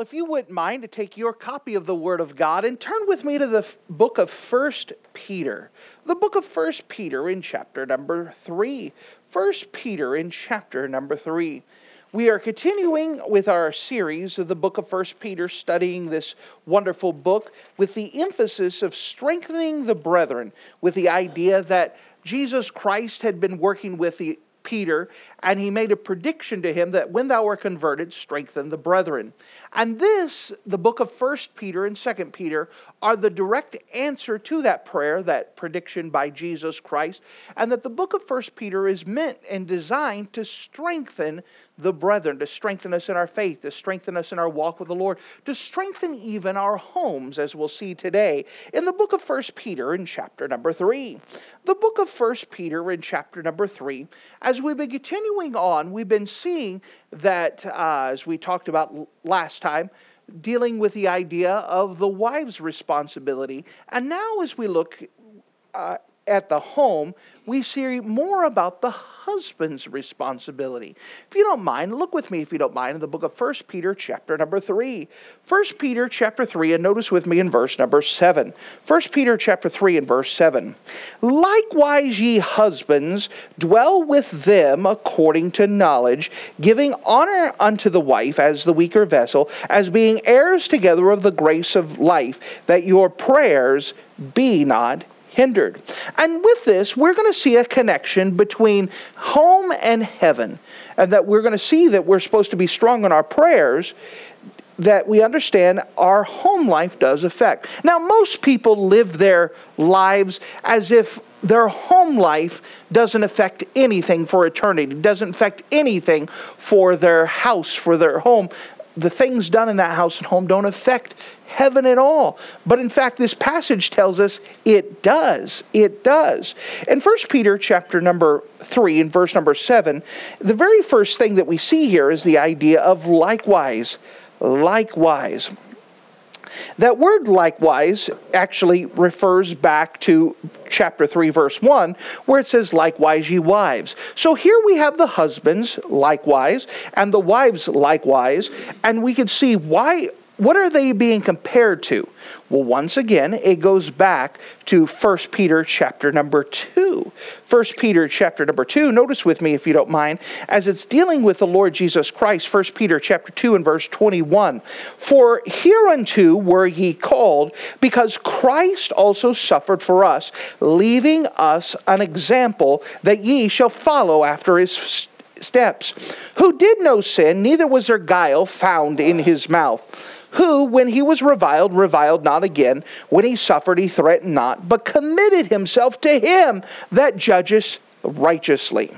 If you wouldn't mind to take your copy of the Word of God and turn with me to the book of First Peter. The book of First Peter in chapter number 3. First Peter in chapter number 3. We are continuing with our series of the book of First Peter, studying this wonderful book with the emphasis of strengthening the brethren, with the idea that Jesus Christ had been working with the Peter, and he made a prediction to him that when thou art converted, strengthen the brethren. And this, the book of First Peter and Second Peter, are the direct answer to that prayer, that prediction by Jesus Christ, and that the book of First Peter is meant and designed to strengthen the brethren, to strengthen us in our faith, to strengthen us in our walk with the Lord, to strengthen even our homes, as we'll see today in the book of First Peter in chapter number three. The book of First Peter in chapter number three, as we've been continuing on, we've been seeing that, uh, as we talked about last time, dealing with the idea of the wife's responsibility. And now, as we look uh, at the home, we see more about the husband's responsibility. If you don't mind, look with me if you don't mind in the book of 1 Peter chapter number 3. 1 Peter chapter 3 and notice with me in verse number 7. 1 Peter chapter 3 and verse 7. Likewise ye husbands dwell with them according to knowledge, giving honor unto the wife as the weaker vessel, as being heirs together of the grace of life, that your prayers be not hindered. And with this, we're going to see a connection between home and heaven, and that we're going to see that we're supposed to be strong in our prayers. That we understand our home life does affect. Now, most people live their lives as if their home life doesn't affect anything for eternity, doesn't affect anything for their house, for their home. The things done in that house and home don't affect heaven at all. But in fact, this passage tells us it does. It does. In 1 Peter chapter number 3 and verse number 7, the very first thing that we see here is the idea of likewise. Likewise. That word likewise actually refers back to chapter 3, verse 1, where it says, Likewise, ye wives. So here we have the husbands likewise and the wives likewise, and we can see why what are they being compared to? Well, once again, it goes back to 1 Peter chapter number 2. 1 Peter chapter number 2, notice with me if you don't mind, as it's dealing with the Lord Jesus Christ, 1 Peter chapter 2 and verse 21. For hereunto were ye called, because Christ also suffered for us, leaving us an example that ye shall follow after his steps, who did no sin, neither was there guile found in his mouth who, when he was reviled, reviled not again. When he suffered, he threatened not, but committed himself to him that judges righteously.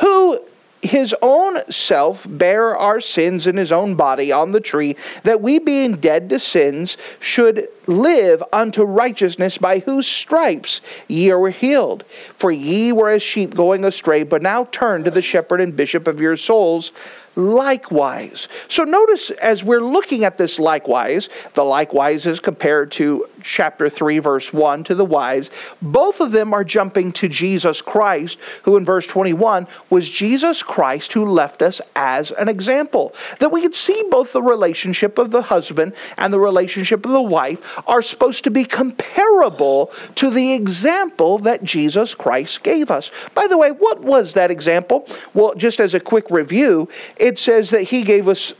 Who his own self bare our sins in his own body on the tree, that we, being dead to sins, should live unto righteousness, by whose stripes ye are healed. For ye were as sheep going astray, but now turn to the shepherd and bishop of your souls likewise. So notice as we're looking at this likewise, the likewise is compared to chapter 3, verse 1 to the wives. Both of them are jumping to Jesus Christ, who in verse 21 was Jesus Christ who left us as an example. That we could see both the relationship of the husband and the relationship of the wife are supposed to be comparable to the example that Jesus Christ gave us. By the way, what was that example? Well, just as a quick review, it says that he gave us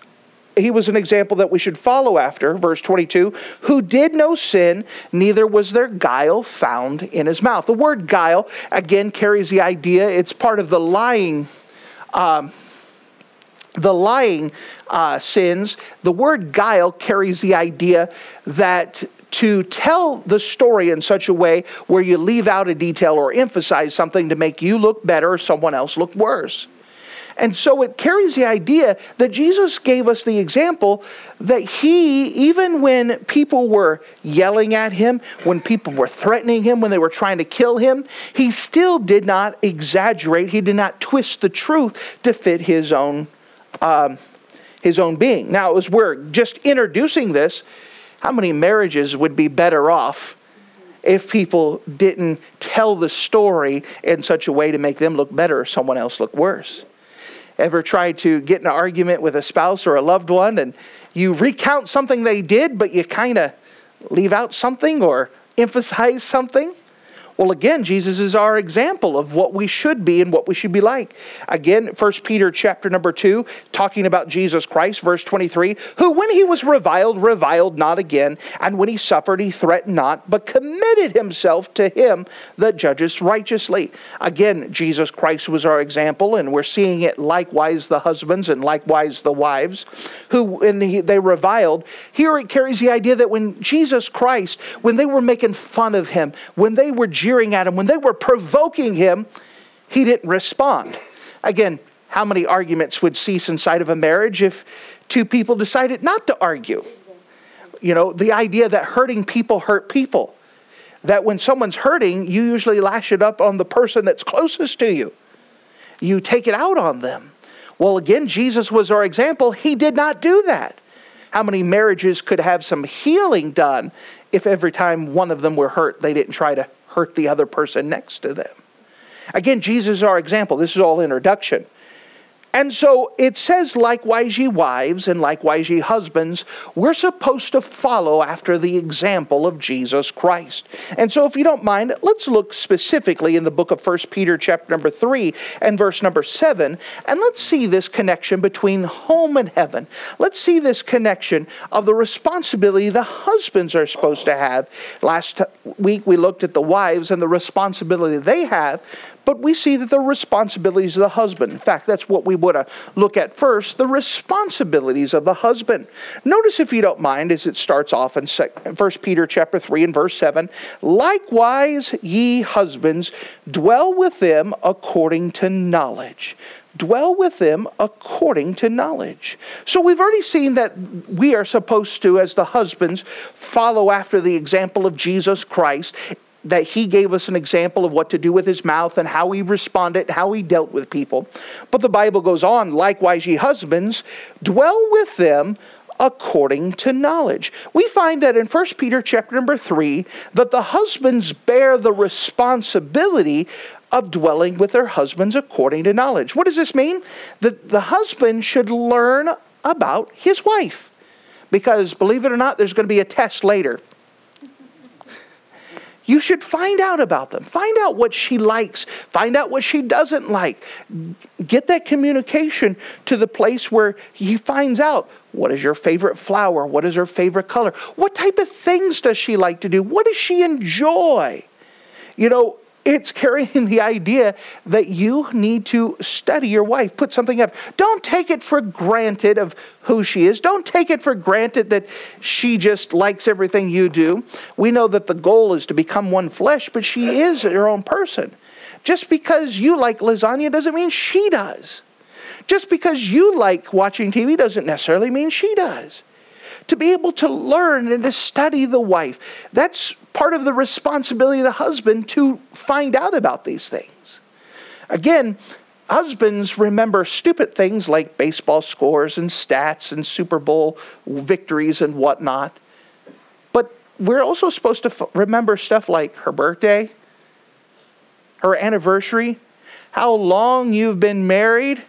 he was an example that we should follow after, verse 22, who did no sin, neither was there guile found in his mouth. The word guile, again, carries the idea, it's part of the lying. Um, the lying uh, sins, the word guile carries the idea that to tell the story in such a way where you leave out a detail or emphasize something to make you look better or someone else look worse. And so it carries the idea that Jesus gave us the example that he, even when people were yelling at him, when people were threatening him, when they were trying to kill him, he still did not exaggerate. He did not twist the truth to fit his own, um, his own being. Now, as we're just introducing this, how many marriages would be better off if people didn't tell the story in such a way to make them look better or someone else look worse? Ever tried to get in an argument with a spouse or a loved one and you recount something they did, but you kind of leave out something or emphasize something? Well, again, Jesus is our example of what we should be and what we should be like. Again, 1 Peter chapter number 2, talking about Jesus Christ, verse 23, who when he was reviled, reviled not again, and when he suffered, he threatened not, but committed himself to him that judges righteously. Again, Jesus Christ was our example, and we're seeing it likewise the husbands and likewise the wives, who when they reviled, here it carries the idea that when Jesus Christ, when they were making fun of him, when they were at him, when they were provoking him, he didn't respond. Again, how many arguments would cease inside of a marriage if two people decided not to argue? You know, the idea that hurting people hurt people. That when someone's hurting, you usually lash it up on the person that's closest to you. You take it out on them. Well, again, Jesus was our example. He did not do that. How many marriages could have some healing done if every time one of them were hurt, they didn't try to hurt the other person next to them. Again, Jesus is our example. This is all introduction. And so it says, likewise, ye wives, and likewise, ye husbands, we're supposed to follow after the example of Jesus Christ. And so, if you don't mind, let's look specifically in the book of 1 Peter, chapter number 3, and verse number 7, and let's see this connection between home and heaven. Let's see this connection of the responsibility the husbands are supposed to have. Last week, we looked at the wives and the responsibility they have, but we see that the responsibilities of the husband. In fact, that's what we want to look at first the responsibilities of the husband. Notice, if you don't mind, as it starts off in 1 Peter chapter 3 and verse 7 likewise, ye husbands, dwell with them according to knowledge dwell with them according to knowledge. So we've already seen that we are supposed to, as the husbands, follow after the example of Jesus Christ that he gave us an example of what to do with his mouth and how he responded, how he dealt with people. But the Bible goes on, likewise, ye husbands, dwell with them according to knowledge. We find that in 1 Peter chapter number 3 that the husbands bear the responsibility of dwelling with their husbands according to knowledge. What does this mean? That the husband should learn about his wife. Because believe it or not, there's going to be a test later you should find out about them. Find out what she likes. Find out what she doesn't like. Get that communication to the place where he finds out what is your favorite flower? What is her favorite color? What type of things does she like to do? What does she enjoy? You know, it's carrying the idea that you need to study your wife, put something up. Don't take it for granted of who she is. Don't take it for granted that she just likes everything you do. We know that the goal is to become one flesh, but she is her own person. Just because you like lasagna doesn't mean she does. Just because you like watching TV doesn't necessarily mean she does to be able to learn and to study the wife. That's part of the responsibility of the husband to find out about these things. Again, husbands remember stupid things like baseball scores and stats and Super Bowl victories and whatnot. But we're also supposed to f- remember stuff like her birthday, her anniversary, how long you've been married,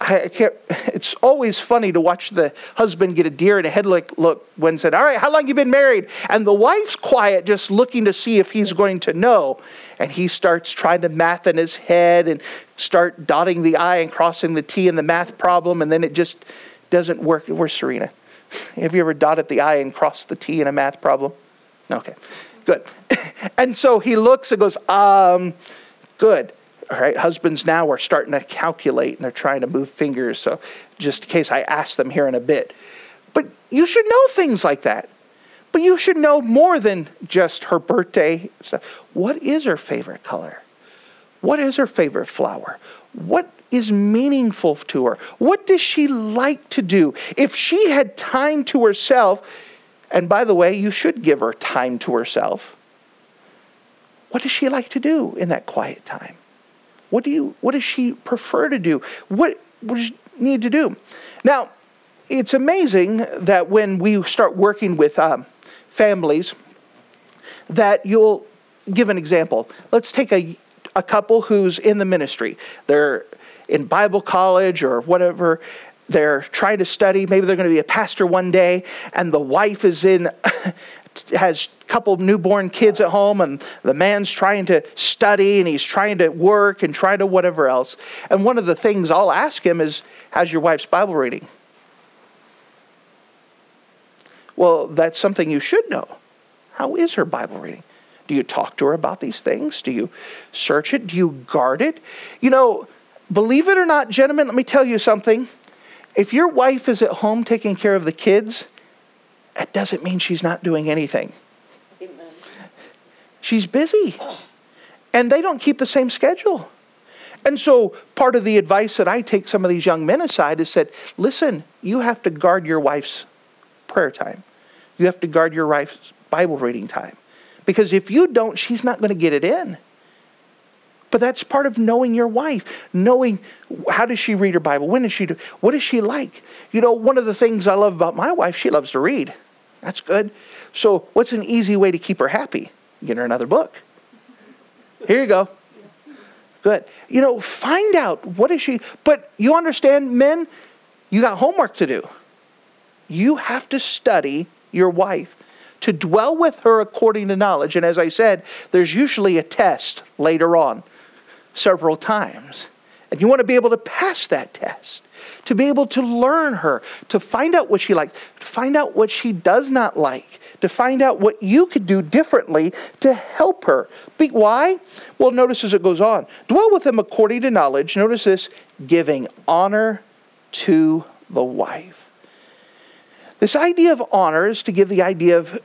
I can't, it's always funny to watch the husband get a deer in a headlight look when said, All right, how long you been married? And the wife's quiet, just looking to see if he's going to know. And he starts trying to math in his head and start dotting the I and crossing the T in the math problem, and then it just doesn't work. Where's Serena? Have you ever dotted the I and crossed the T in a math problem? Okay, good. and so he looks and goes, um, good all right, husbands now are starting to calculate and they're trying to move fingers. So, just in case I ask them here in a bit. But you should know things like that. But you should know more than just her birthday stuff. What is her favorite color? What is her favorite flower? What is meaningful to her? What does she like to do? If she had time to herself, and by the way, you should give her time to herself. What does she like to do in that quiet time? What do you what does she prefer to do? What, does she need to do? Now, it's amazing that when we start working with um, families, that you'll give an example. Let's take a, a couple who's in the ministry. They're in Bible college or whatever. They're trying to study. Maybe they're going to be a pastor one day, and the wife is in, has a couple newborn kids at home, and the man's trying to study and he's trying to work and try to whatever else. And one of the things I'll ask him is, How's your wife's Bible reading? Well, that's something you should know. How is her Bible reading? Do you talk to her about these things? Do you search it? Do you guard it? You know, believe it or not, gentlemen, let me tell you something. If your wife is at home taking care of the kids, that doesn't mean she's not doing anything. Amen. She's busy. And they don't keep the same schedule. And so, part of the advice that I take some of these young men aside is that, listen, you have to guard your wife's prayer time. You have to guard your wife's Bible reading time. Because if you don't, she's not going to get it in. But that's part of knowing your wife, knowing how does she read her Bible? When does she do? What is she like? You know, one of the things I love about my wife, she loves to read. That's good. So, what's an easy way to keep her happy? Get her another book. Here you go. Good. You know, find out what is she. But you understand, men, you got homework to do. You have to study your wife to dwell with her according to knowledge. And as I said, there's usually a test later on, several times. And you want to be able to pass that test, to be able to learn her, to find out what she likes, to find out what she does not like, to find out what you could do differently to help her. But why? Well, notice as it goes on dwell with them according to knowledge. Notice this giving honor to the wife. This idea of honor is to give the idea of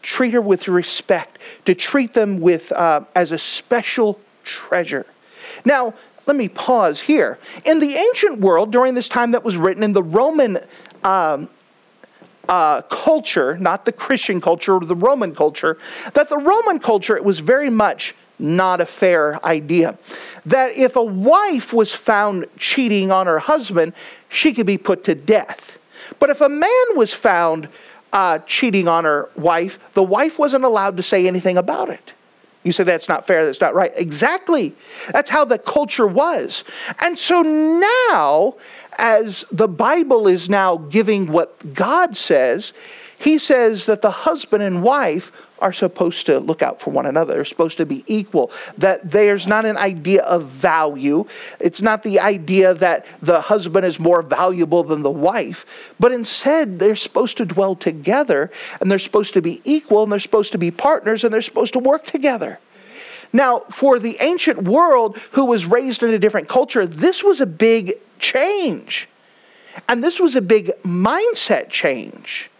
treat her with respect, to treat them with uh, as a special treasure. Now, let me pause here. In the ancient world, during this time that was written in the Roman um, uh, culture, not the Christian culture or the Roman culture, that the Roman culture, it was very much not a fair idea. That if a wife was found cheating on her husband, she could be put to death. But if a man was found uh, cheating on her wife, the wife wasn't allowed to say anything about it. You say that's not fair, that's not right. Exactly. That's how the culture was. And so now, as the Bible is now giving what God says, he says that the husband and wife are supposed to look out for one another. They're supposed to be equal. That there's not an idea of value. It's not the idea that the husband is more valuable than the wife, but instead they're supposed to dwell together and they're supposed to be equal and they're supposed to be partners and they're supposed to work together. Now, for the ancient world who was raised in a different culture, this was a big change. And this was a big mindset change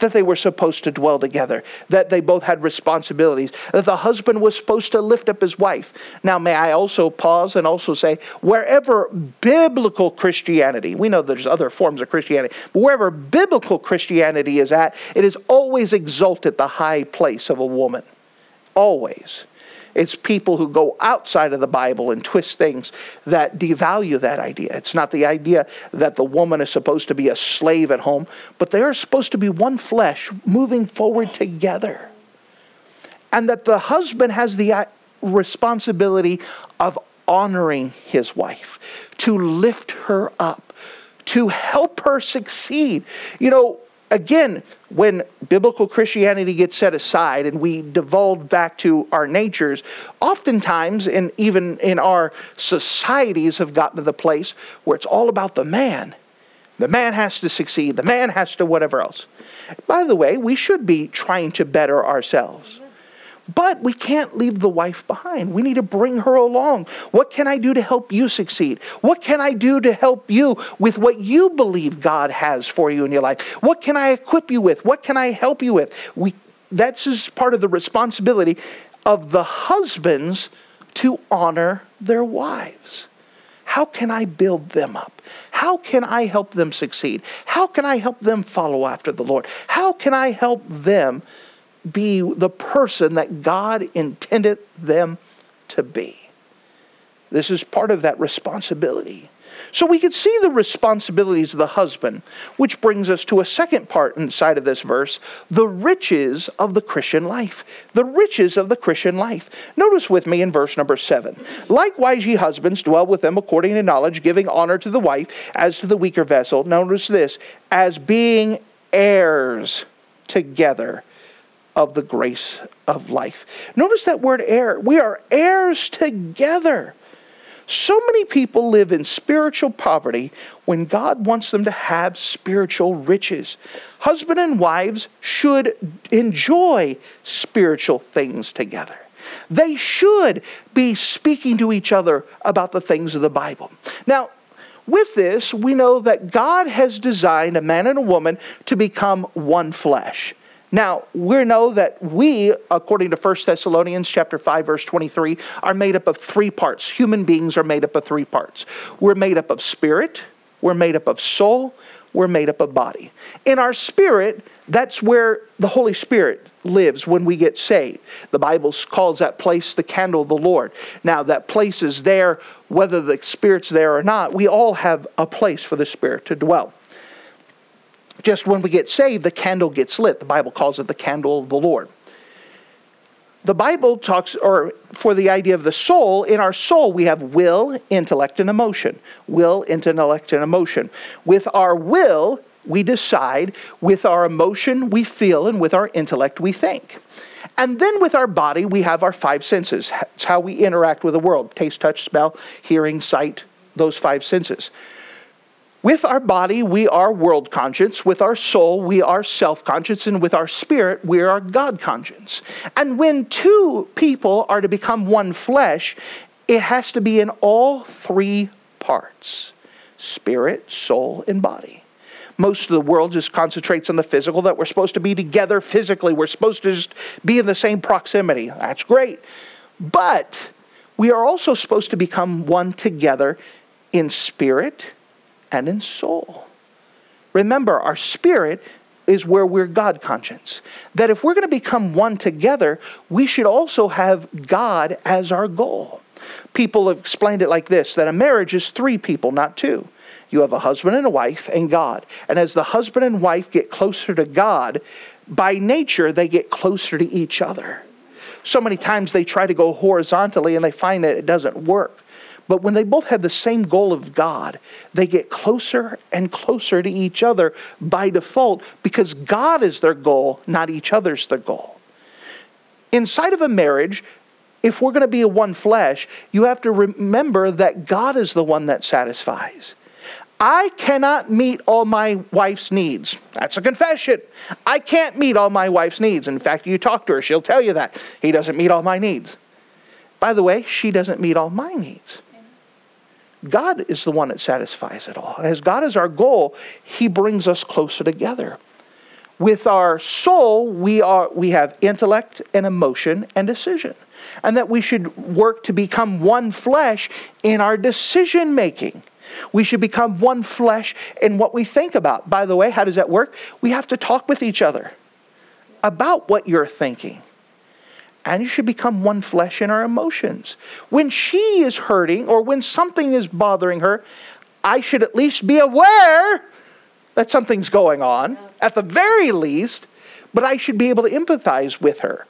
that they were supposed to dwell together, that they both had responsibilities, that the husband was supposed to lift up his wife. Now, may I also pause and also say, wherever biblical Christianity, we know there's other forms of Christianity, but wherever biblical Christianity is at, it has always exalted the high place of a woman. Always. It's people who go outside of the Bible and twist things that devalue that idea. It's not the idea that the woman is supposed to be a slave at home, but they are supposed to be one flesh moving forward together. And that the husband has the uh, responsibility of honoring his wife, to lift her up, to help her succeed. You know, again, when biblical Christianity gets set aside and we devolve back to our natures, oftentimes, and even in our societies, have gotten to the place where it's all about the man. The man has to succeed, the man has to whatever else. By the way, we should be trying to better ourselves. But we can't leave the wife behind. We need to bring her along. What can I do to help you succeed? What can I do to help you with what you believe God has for you in your life? What can I equip you with? What can I help you with? We, that's just part of the responsibility of the husbands to honor their wives. How can I build them up? How can I help them succeed? How can I help them follow after the Lord? How can I help them be the person that God intended them to be? This is part of that responsibility. So we could see the responsibilities of the husband, which brings us to a second part inside of this verse the riches of the Christian life. The riches of the Christian life. Notice with me in verse number seven. Likewise, ye husbands, dwell with them according to knowledge, giving honor to the wife as to the weaker vessel. Notice this as being heirs together of the grace of life. Notice that word heir. We are heirs together. So many people live in spiritual poverty when God wants them to have spiritual riches. Husband and wives should enjoy spiritual things together. They should be speaking to each other about the things of the Bible. Now, with this, we know that God has designed a man and a woman to become one flesh. Now, we know that we, according to 1 Thessalonians chapter 5 verse 23, are made up of three parts. Human beings are made up of three parts. We're made up of spirit, we're made up of soul, we're made up of body. In our spirit, that's where the Holy Spirit lives when we get saved. The Bible calls that place the candle of the Lord. Now, that place is there whether the Spirit's there or not. We all have a place for the Spirit to dwell just when we get saved, the candle gets lit. The Bible calls it the candle of the Lord. The Bible talks, or for the idea of the soul, in our soul we have will, intellect, and emotion. Will, intellect, and emotion. With our will, we decide. With our emotion, we feel. And with our intellect, we think. And then with our body, we have our five senses. It's how we interact with the world taste, touch, smell, hearing, sight, those five senses. With our body, we are world conscious. With our soul, we are self conscious. And with our spirit, we are God conscious. And when two people are to become one flesh, it has to be in all three parts spirit, soul, and body. Most of the world just concentrates on the physical, that we're supposed to be together physically. We're supposed to just be in the same proximity. That's great. But we are also supposed to become one together in spirit and in soul. Remember, our spirit is where we're God conscious. That if we're going to become one together, we should also have God as our goal. People have explained it like this that a marriage is three people, not two. You have a husband and a wife and God. And as the husband and wife get closer to God, by nature, they get closer to each other. So many times they try to go horizontally and they find that it doesn't work. But when they both have the same goal of God, they get closer and closer to each other by default because God is their goal, not each other's their goal. Inside of a marriage, if we're going to be a one flesh, you have to remember that God is the one that satisfies. I cannot meet all my wife's needs. That's a confession. I can't meet all my wife's needs. In fact, you talk to her, she'll tell you that. He doesn't meet all my needs. By the way, she doesn't meet all my needs. God is the one that satisfies it all. As God is our goal, He brings us closer together. With our soul, we, are, we have intellect and emotion and decision. And that we should work to become one flesh in our decision making. We should become one flesh in what we think about. By the way, how does that work? We have to talk with each other about what you're thinking and you should become one flesh in our emotions. When she is hurting or when something is bothering her, I should at least be aware that something's going on, at the very least, but I should be able to empathize with her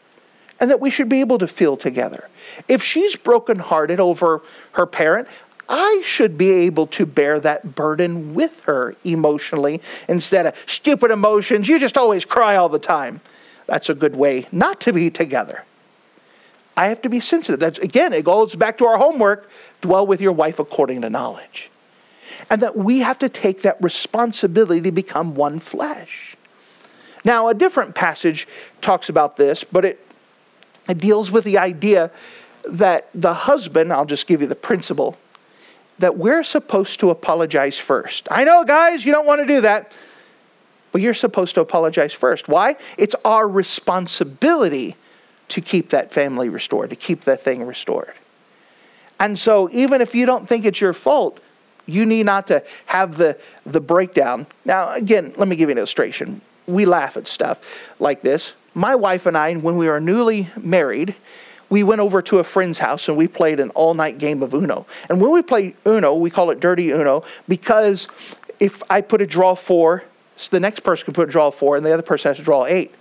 and that we should be able to feel together. If she's brokenhearted over her parent, I should be able to bear that burden with her emotionally instead of stupid emotions. You just always cry all the time. That's a good way not to be together. I have to be sensitive. That's again, it goes back to our homework dwell with your wife according to knowledge. And that we have to take that responsibility to become one flesh. Now, a different passage talks about this, but it, it deals with the idea that the husband, I'll just give you the principle, that we're supposed to apologize first. I know, guys, you don't want to do that, but you're supposed to apologize first. Why? It's our responsibility to keep that family restored, to keep that thing restored. And so, even if you don't think it's your fault, you need not to have the, the breakdown. Now, again, let me give you an illustration. We laugh at stuff like this. My wife and I, when we were newly married, we went over to a friend's house and we played an all night game of Uno. And when we play Uno, we call it Dirty Uno because if I put a draw four, so the next person can put a draw four and the other person has to draw eight.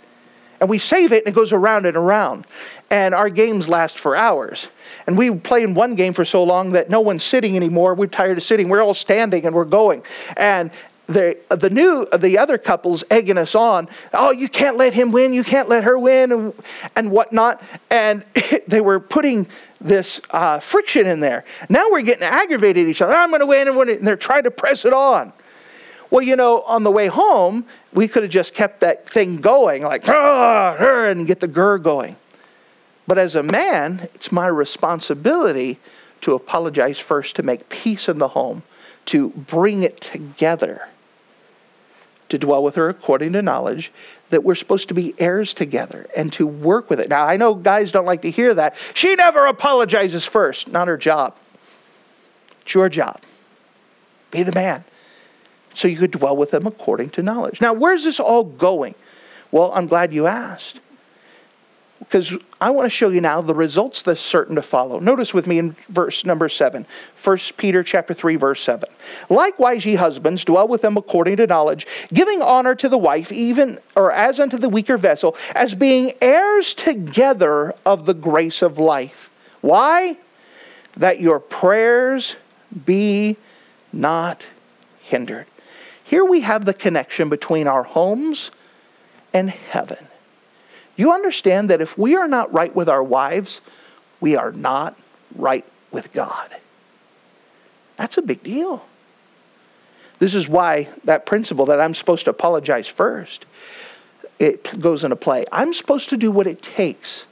And we save it and it goes around and around. And our games last for hours. And we play in one game for so long that no one's sitting anymore. We're tired of sitting. We're all standing and we're going. And the, the new the other couples egging us on oh you can't let him win you can't let her win and, and whatnot and they were putting this uh, friction in there now we're getting aggravated at each other i'm going to win and they're trying to press it on well you know on the way home we could have just kept that thing going like and get the gur going but as a man it's my responsibility to apologize first to make peace in the home to bring it together to dwell with her according to knowledge, that we're supposed to be heirs together and to work with it. Now, I know guys don't like to hear that. She never apologizes first, not her job. It's your job. Be the man. So you could dwell with them according to knowledge. Now, where's this all going? Well, I'm glad you asked because I want to show you now the results that's certain to follow. Notice with me in verse number 7. 1 Peter chapter 3 verse 7. Likewise ye husbands dwell with them according to knowledge, giving honor to the wife even or as unto the weaker vessel, as being heirs together of the grace of life. Why? That your prayers be not hindered. Here we have the connection between our homes and heaven. You understand that if we are not right with our wives, we are not right with God. That's a big deal. This is why that principle that I'm supposed to apologize first, it goes into play. I'm supposed to do what it takes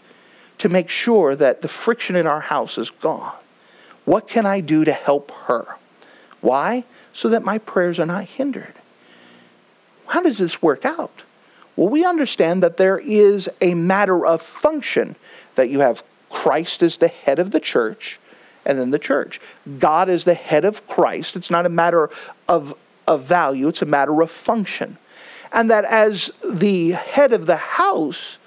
to make sure that the friction in our house is gone. What can I do to help her? Why? So that my prayers are not hindered. How does this work out? Well, we understand that there is a matter of function that you have Christ as the head of the church and then the church. God is the head of Christ. It's not a matter of, of value, it's a matter of function. And that as the head of the house,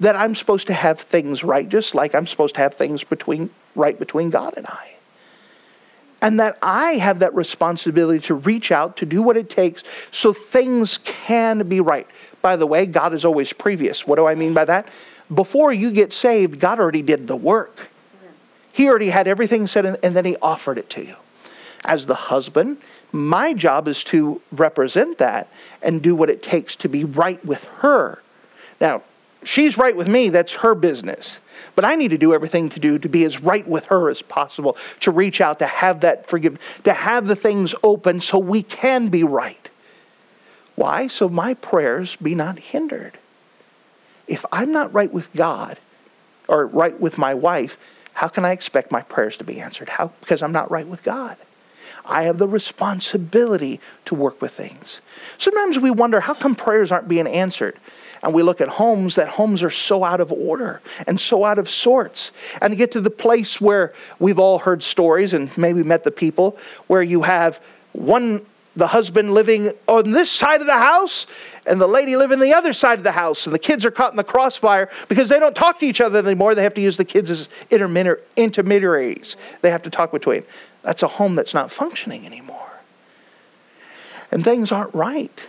that I'm supposed to have things right, just like I'm supposed to have things between right between God and I. And that I have that responsibility to reach out, to do what it takes so things can be right. By the way, God is always previous. What do I mean by that? Before you get saved, God already did the work. He already had everything said, and then He offered it to you. As the husband, my job is to represent that and do what it takes to be right with her. Now, she's right with me, that's her business. But I need to do everything to do to be as right with her as possible, to reach out, to have that forgive, to have the things open so we can be right. Why? So my prayers be not hindered. If I'm not right with God or right with my wife, how can I expect my prayers to be answered? How? Because I'm not right with God. I have the responsibility to work with things. Sometimes we wonder how come prayers aren't being answered? And we look at homes that homes are so out of order and so out of sorts. And to get to the place where we've all heard stories and maybe met the people where you have one the husband living on this side of the house and the lady living the other side of the house and the kids are caught in the crossfire because they don't talk to each other anymore they have to use the kids as intermediaries they have to talk between that's a home that's not functioning anymore and things aren't right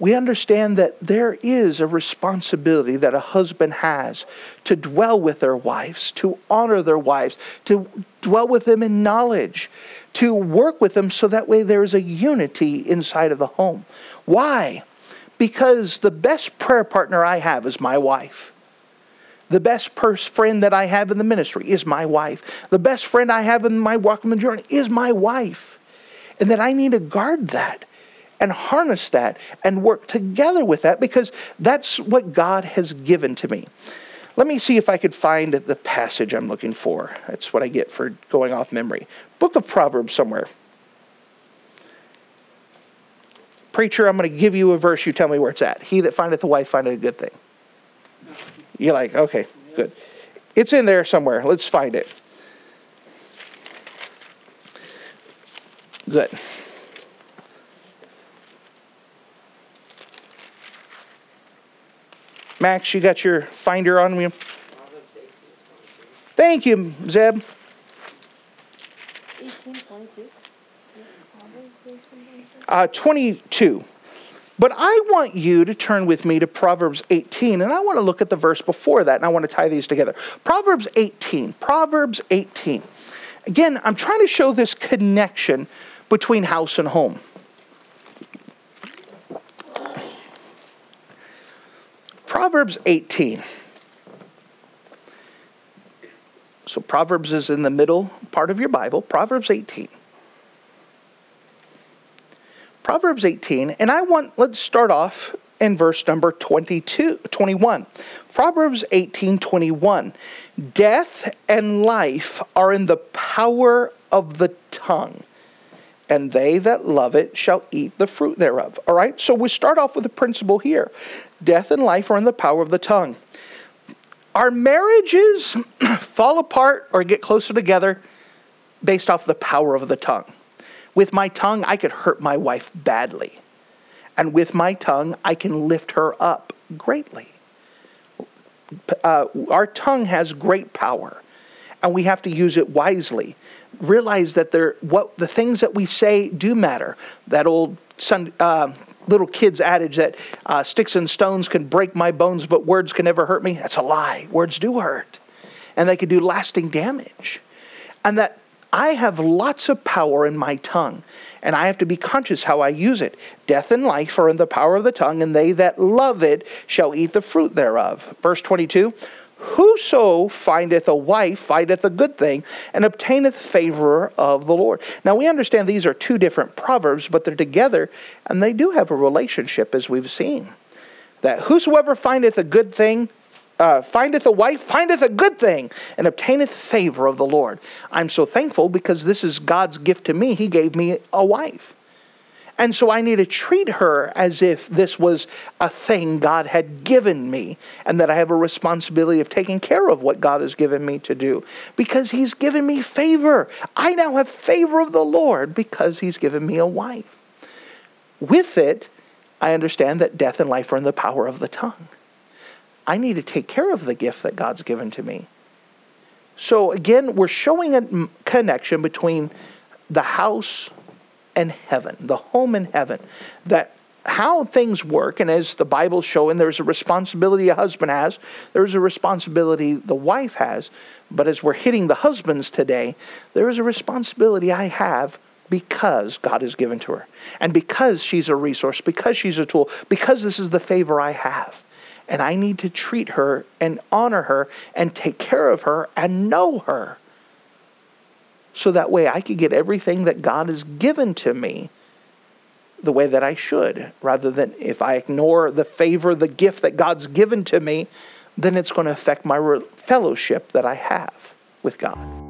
we understand that there is a responsibility that a husband has to dwell with their wives, to honor their wives, to dwell with them in knowledge, to work with them so that way there is a unity inside of the home. Why? Because the best prayer partner I have is my wife. The best pers- friend that I have in the ministry is my wife. The best friend I have in my walk the journey is my wife. And that I need to guard that and harness that and work together with that because that's what God has given to me. Let me see if I could find the passage I'm looking for. That's what I get for going off memory. Book of Proverbs somewhere. Preacher, I'm going to give you a verse. You tell me where it's at. He that findeth a wife findeth a good thing. You're like, okay, good. It's in there somewhere. Let's find it. Good. Max, you got your finder on you? Thank you, Zeb. Uh, 22. But I want you to turn with me to Proverbs 18, and I want to look at the verse before that, and I want to tie these together. Proverbs 18. Proverbs 18. Again, I'm trying to show this connection between house and home. Proverbs 18. So, Proverbs is in the middle part of your Bible. Proverbs 18. Proverbs 18, and I want, let's start off in verse number 22, 21. Proverbs 18, 21. Death and life are in the power of the tongue, and they that love it shall eat the fruit thereof. All right, so we start off with a principle here death and life are in the power of the tongue. Our marriages fall apart or get closer together based off the power of the tongue. With my tongue, I could hurt my wife badly. And with my tongue, I can lift her up greatly. Uh, our tongue has great power, and we have to use it wisely. Realize that there, what the things that we say do matter. That old son, uh, little kid's adage that uh, sticks and stones can break my bones, but words can never hurt me. That's a lie. Words do hurt, and they can do lasting damage. And that I have lots of power in my tongue, and I have to be conscious how I use it. Death and life are in the power of the tongue, and they that love it shall eat the fruit thereof. Verse 22 Whoso findeth a wife findeth a good thing, and obtaineth favor of the Lord. Now we understand these are two different proverbs, but they're together, and they do have a relationship, as we've seen. That whosoever findeth a good thing uh, findeth a wife, findeth a good thing, and obtaineth favor of the Lord. I'm so thankful because this is God's gift to me. He gave me a wife. And so I need to treat her as if this was a thing God had given me and that I have a responsibility of taking care of what God has given me to do because He's given me favor. I now have favor of the Lord because He's given me a wife. With it, I understand that death and life are in the power of the tongue. I need to take care of the gift that God's given to me. So again, we're showing a connection between the house and heaven, the home in heaven, that how things work, and as the Bible's showing, there's a responsibility a husband has, there's a responsibility the wife has, but as we're hitting the husbands today, there is a responsibility I have because God has given to her, and because she's a resource, because she's a tool, because this is the favor I have and I need to treat her and honor her and take care of her and know her. So that way I could get everything that God has given to me the way that I should, rather than if I ignore the favor, the gift that God's given to me, then it's going to affect my fellowship that I have with God.